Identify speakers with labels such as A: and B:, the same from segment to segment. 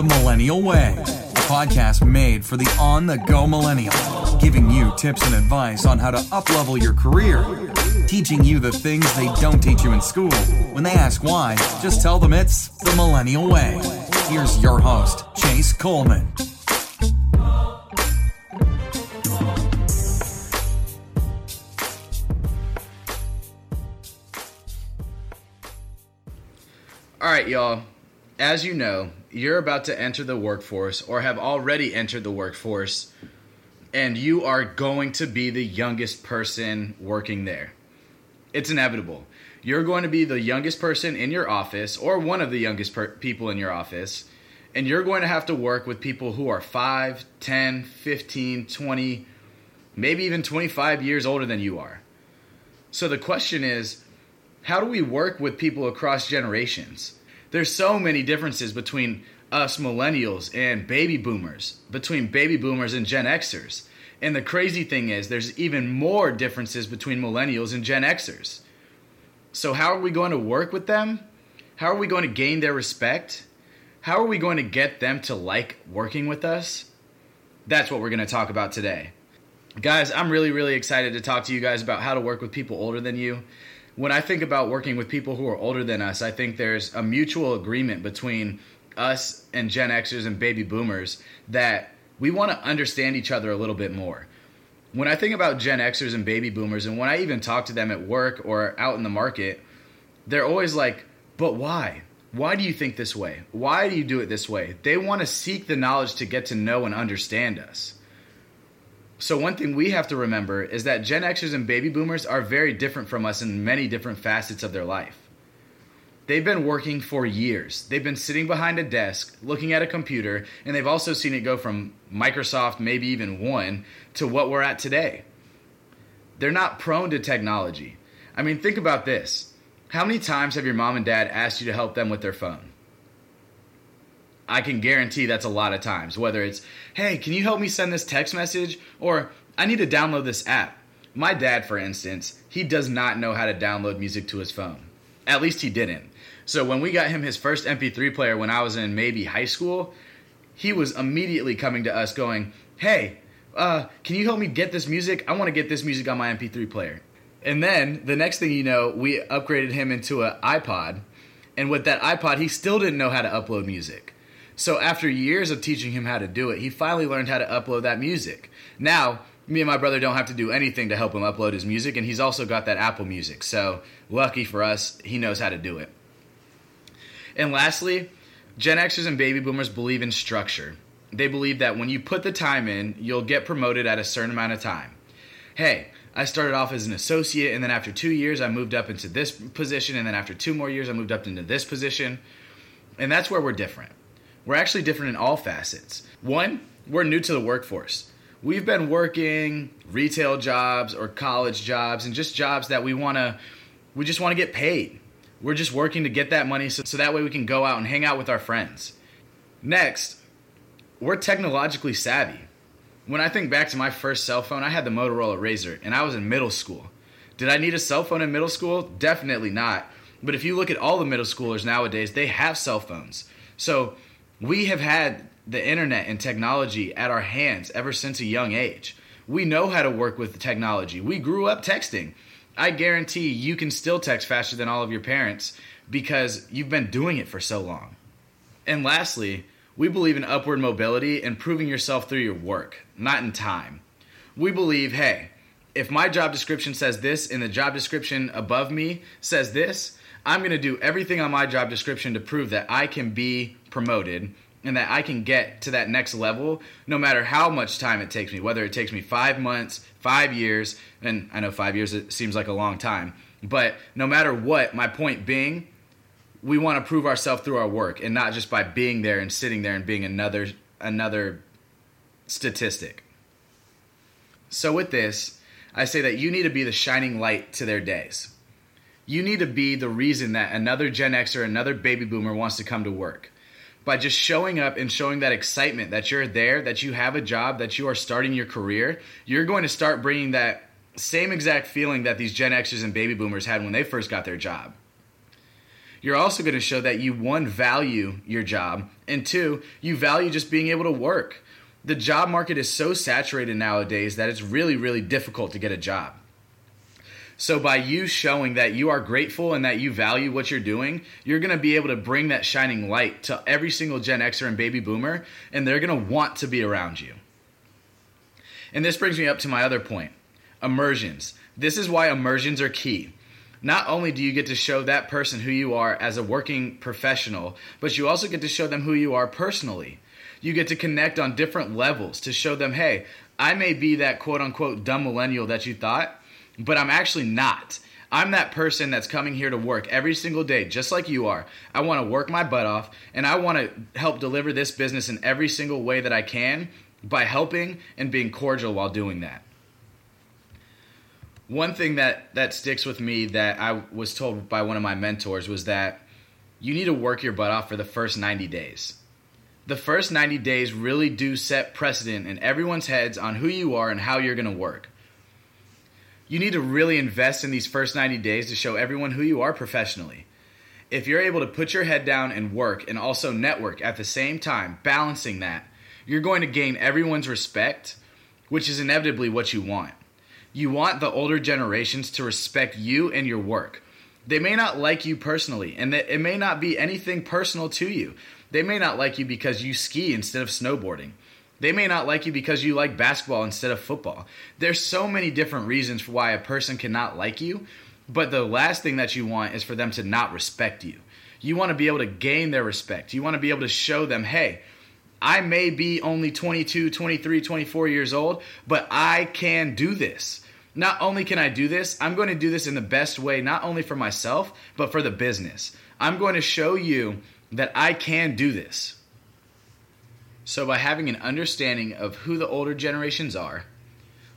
A: The Millennial Way, a podcast made for the on the go millennial, giving you tips and advice on how to uplevel your career, teaching you the things they don't teach you in school. When they ask why, just tell them it's The Millennial Way. Here's your host, Chase Coleman.
B: All right, y'all. As you know, you're about to enter the workforce or have already entered the workforce, and you are going to be the youngest person working there. It's inevitable. You're going to be the youngest person in your office or one of the youngest per- people in your office, and you're going to have to work with people who are 5, 10, 15, 20, maybe even 25 years older than you are. So the question is, how do we work with people across generations? There's so many differences between us millennials and baby boomers, between baby boomers and Gen Xers. And the crazy thing is, there's even more differences between millennials and Gen Xers. So, how are we going to work with them? How are we going to gain their respect? How are we going to get them to like working with us? That's what we're going to talk about today. Guys, I'm really, really excited to talk to you guys about how to work with people older than you when I think about working with people who are older than us, I think there's a mutual agreement between us and Gen Xers and baby boomers that we want to understand each other a little bit more. When I think about Gen Xers and baby boomers, and when I even talk to them at work or out in the market, they're always like, but why? Why do you think this way? Why do you do it this way? They want to seek the knowledge to get to know and understand us. So, one thing we have to remember is that Gen Xers and baby boomers are very different from us in many different facets of their life. They've been working for years. They've been sitting behind a desk, looking at a computer, and they've also seen it go from Microsoft, maybe even one, to what we're at today. They're not prone to technology. I mean, think about this. How many times have your mom and dad asked you to help them with their phone? I can guarantee that's a lot of times. Whether it's, hey, can you help me send this text message? Or I need to download this app. My dad, for instance, he does not know how to download music to his phone. At least he didn't. So when we got him his first MP3 player when I was in maybe high school, he was immediately coming to us going, hey, uh, can you help me get this music? I want to get this music on my MP3 player. And then the next thing you know, we upgraded him into an iPod. And with that iPod, he still didn't know how to upload music. So after years of teaching him how to do it, he finally learned how to upload that music. Now, me and my brother don't have to do anything to help him upload his music, and he's also got that Apple Music. So lucky for us, he knows how to do it. And lastly, Gen Xers and baby boomers believe in structure. They believe that when you put the time in, you'll get promoted at a certain amount of time. Hey, I started off as an associate, and then after two years, I moved up into this position, and then after two more years, I moved up into this position. And that's where we're different. We're actually different in all facets. One, we're new to the workforce. We've been working retail jobs or college jobs and just jobs that we want to we just want to get paid. We're just working to get that money so, so that way we can go out and hang out with our friends. Next, we're technologically savvy. When I think back to my first cell phone, I had the Motorola Razr and I was in middle school. Did I need a cell phone in middle school? Definitely not. But if you look at all the middle schoolers nowadays, they have cell phones. So we have had the internet and technology at our hands ever since a young age. We know how to work with technology. We grew up texting. I guarantee you can still text faster than all of your parents because you've been doing it for so long. And lastly, we believe in upward mobility and proving yourself through your work, not in time. We believe, hey, if my job description says this and the job description above me says this, I'm going to do everything on my job description to prove that I can be promoted and that I can get to that next level no matter how much time it takes me, whether it takes me five months, five years, and I know five years it seems like a long time, but no matter what, my point being, we want to prove ourselves through our work and not just by being there and sitting there and being another another statistic. So with this, I say that you need to be the shining light to their days. You need to be the reason that another Gen X or another baby boomer wants to come to work by just showing up and showing that excitement that you're there, that you have a job, that you are starting your career, you're going to start bringing that same exact feeling that these Gen Xers and baby boomers had when they first got their job. You're also going to show that you, one, value your job, and two, you value just being able to work. The job market is so saturated nowadays that it's really, really difficult to get a job. So, by you showing that you are grateful and that you value what you're doing, you're going to be able to bring that shining light to every single Gen Xer and baby boomer, and they're going to want to be around you. And this brings me up to my other point immersions. This is why immersions are key. Not only do you get to show that person who you are as a working professional, but you also get to show them who you are personally. You get to connect on different levels to show them, hey, I may be that quote unquote dumb millennial that you thought, but I'm actually not. I'm that person that's coming here to work every single day, just like you are. I want to work my butt off, and I want to help deliver this business in every single way that I can by helping and being cordial while doing that. One thing that, that sticks with me that I was told by one of my mentors was that you need to work your butt off for the first 90 days. The first 90 days really do set precedent in everyone's heads on who you are and how you're going to work you need to really invest in these first 90 days to show everyone who you are professionally. If you're able to put your head down and work and also network at the same time, balancing that, you're going to gain everyone's respect, which is inevitably what you want. You want the older generations to respect you and your work. They may not like you personally, and it may not be anything personal to you. They may not like you because you ski instead of snowboarding. They may not like you because you like basketball instead of football. There's so many different reasons for why a person cannot like you, but the last thing that you want is for them to not respect you. You want to be able to gain their respect. You want to be able to show them, hey, I may be only 22, 23, 24 years old, but I can do this. Not only can I do this, I'm going to do this in the best way, not only for myself, but for the business. I'm going to show you that I can do this. So, by having an understanding of who the older generations are,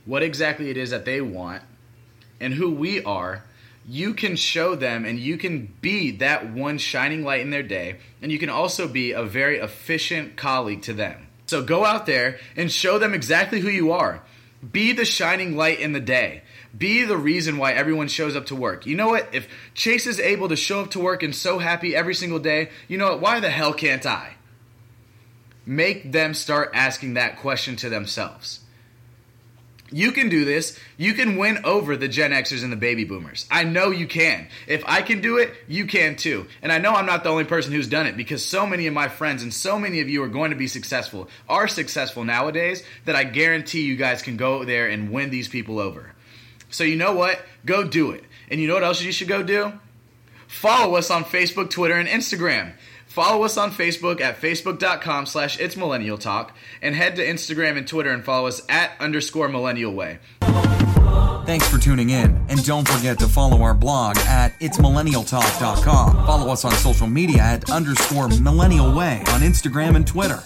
B: what exactly it is that they want, and who we are, you can show them and you can be that one shining light in their day, and you can also be a very efficient colleague to them. So, go out there and show them exactly who you are. Be the shining light in the day. Be the reason why everyone shows up to work. You know what? If Chase is able to show up to work and so happy every single day, you know what? Why the hell can't I? Make them start asking that question to themselves. You can do this. You can win over the Gen Xers and the baby boomers. I know you can. If I can do it, you can too. And I know I'm not the only person who's done it because so many of my friends and so many of you are going to be successful, are successful nowadays, that I guarantee you guys can go there and win these people over. So you know what? Go do it. And you know what else you should go do? Follow us on Facebook, Twitter, and Instagram. Follow us on Facebook at facebook.com slash it's millennial talk and head to Instagram and Twitter and follow us at underscore millennial way.
A: Thanks for tuning in, and don't forget to follow our blog at itsmillennialtalk.com. Follow us on social media at underscore millennial way on Instagram and Twitter.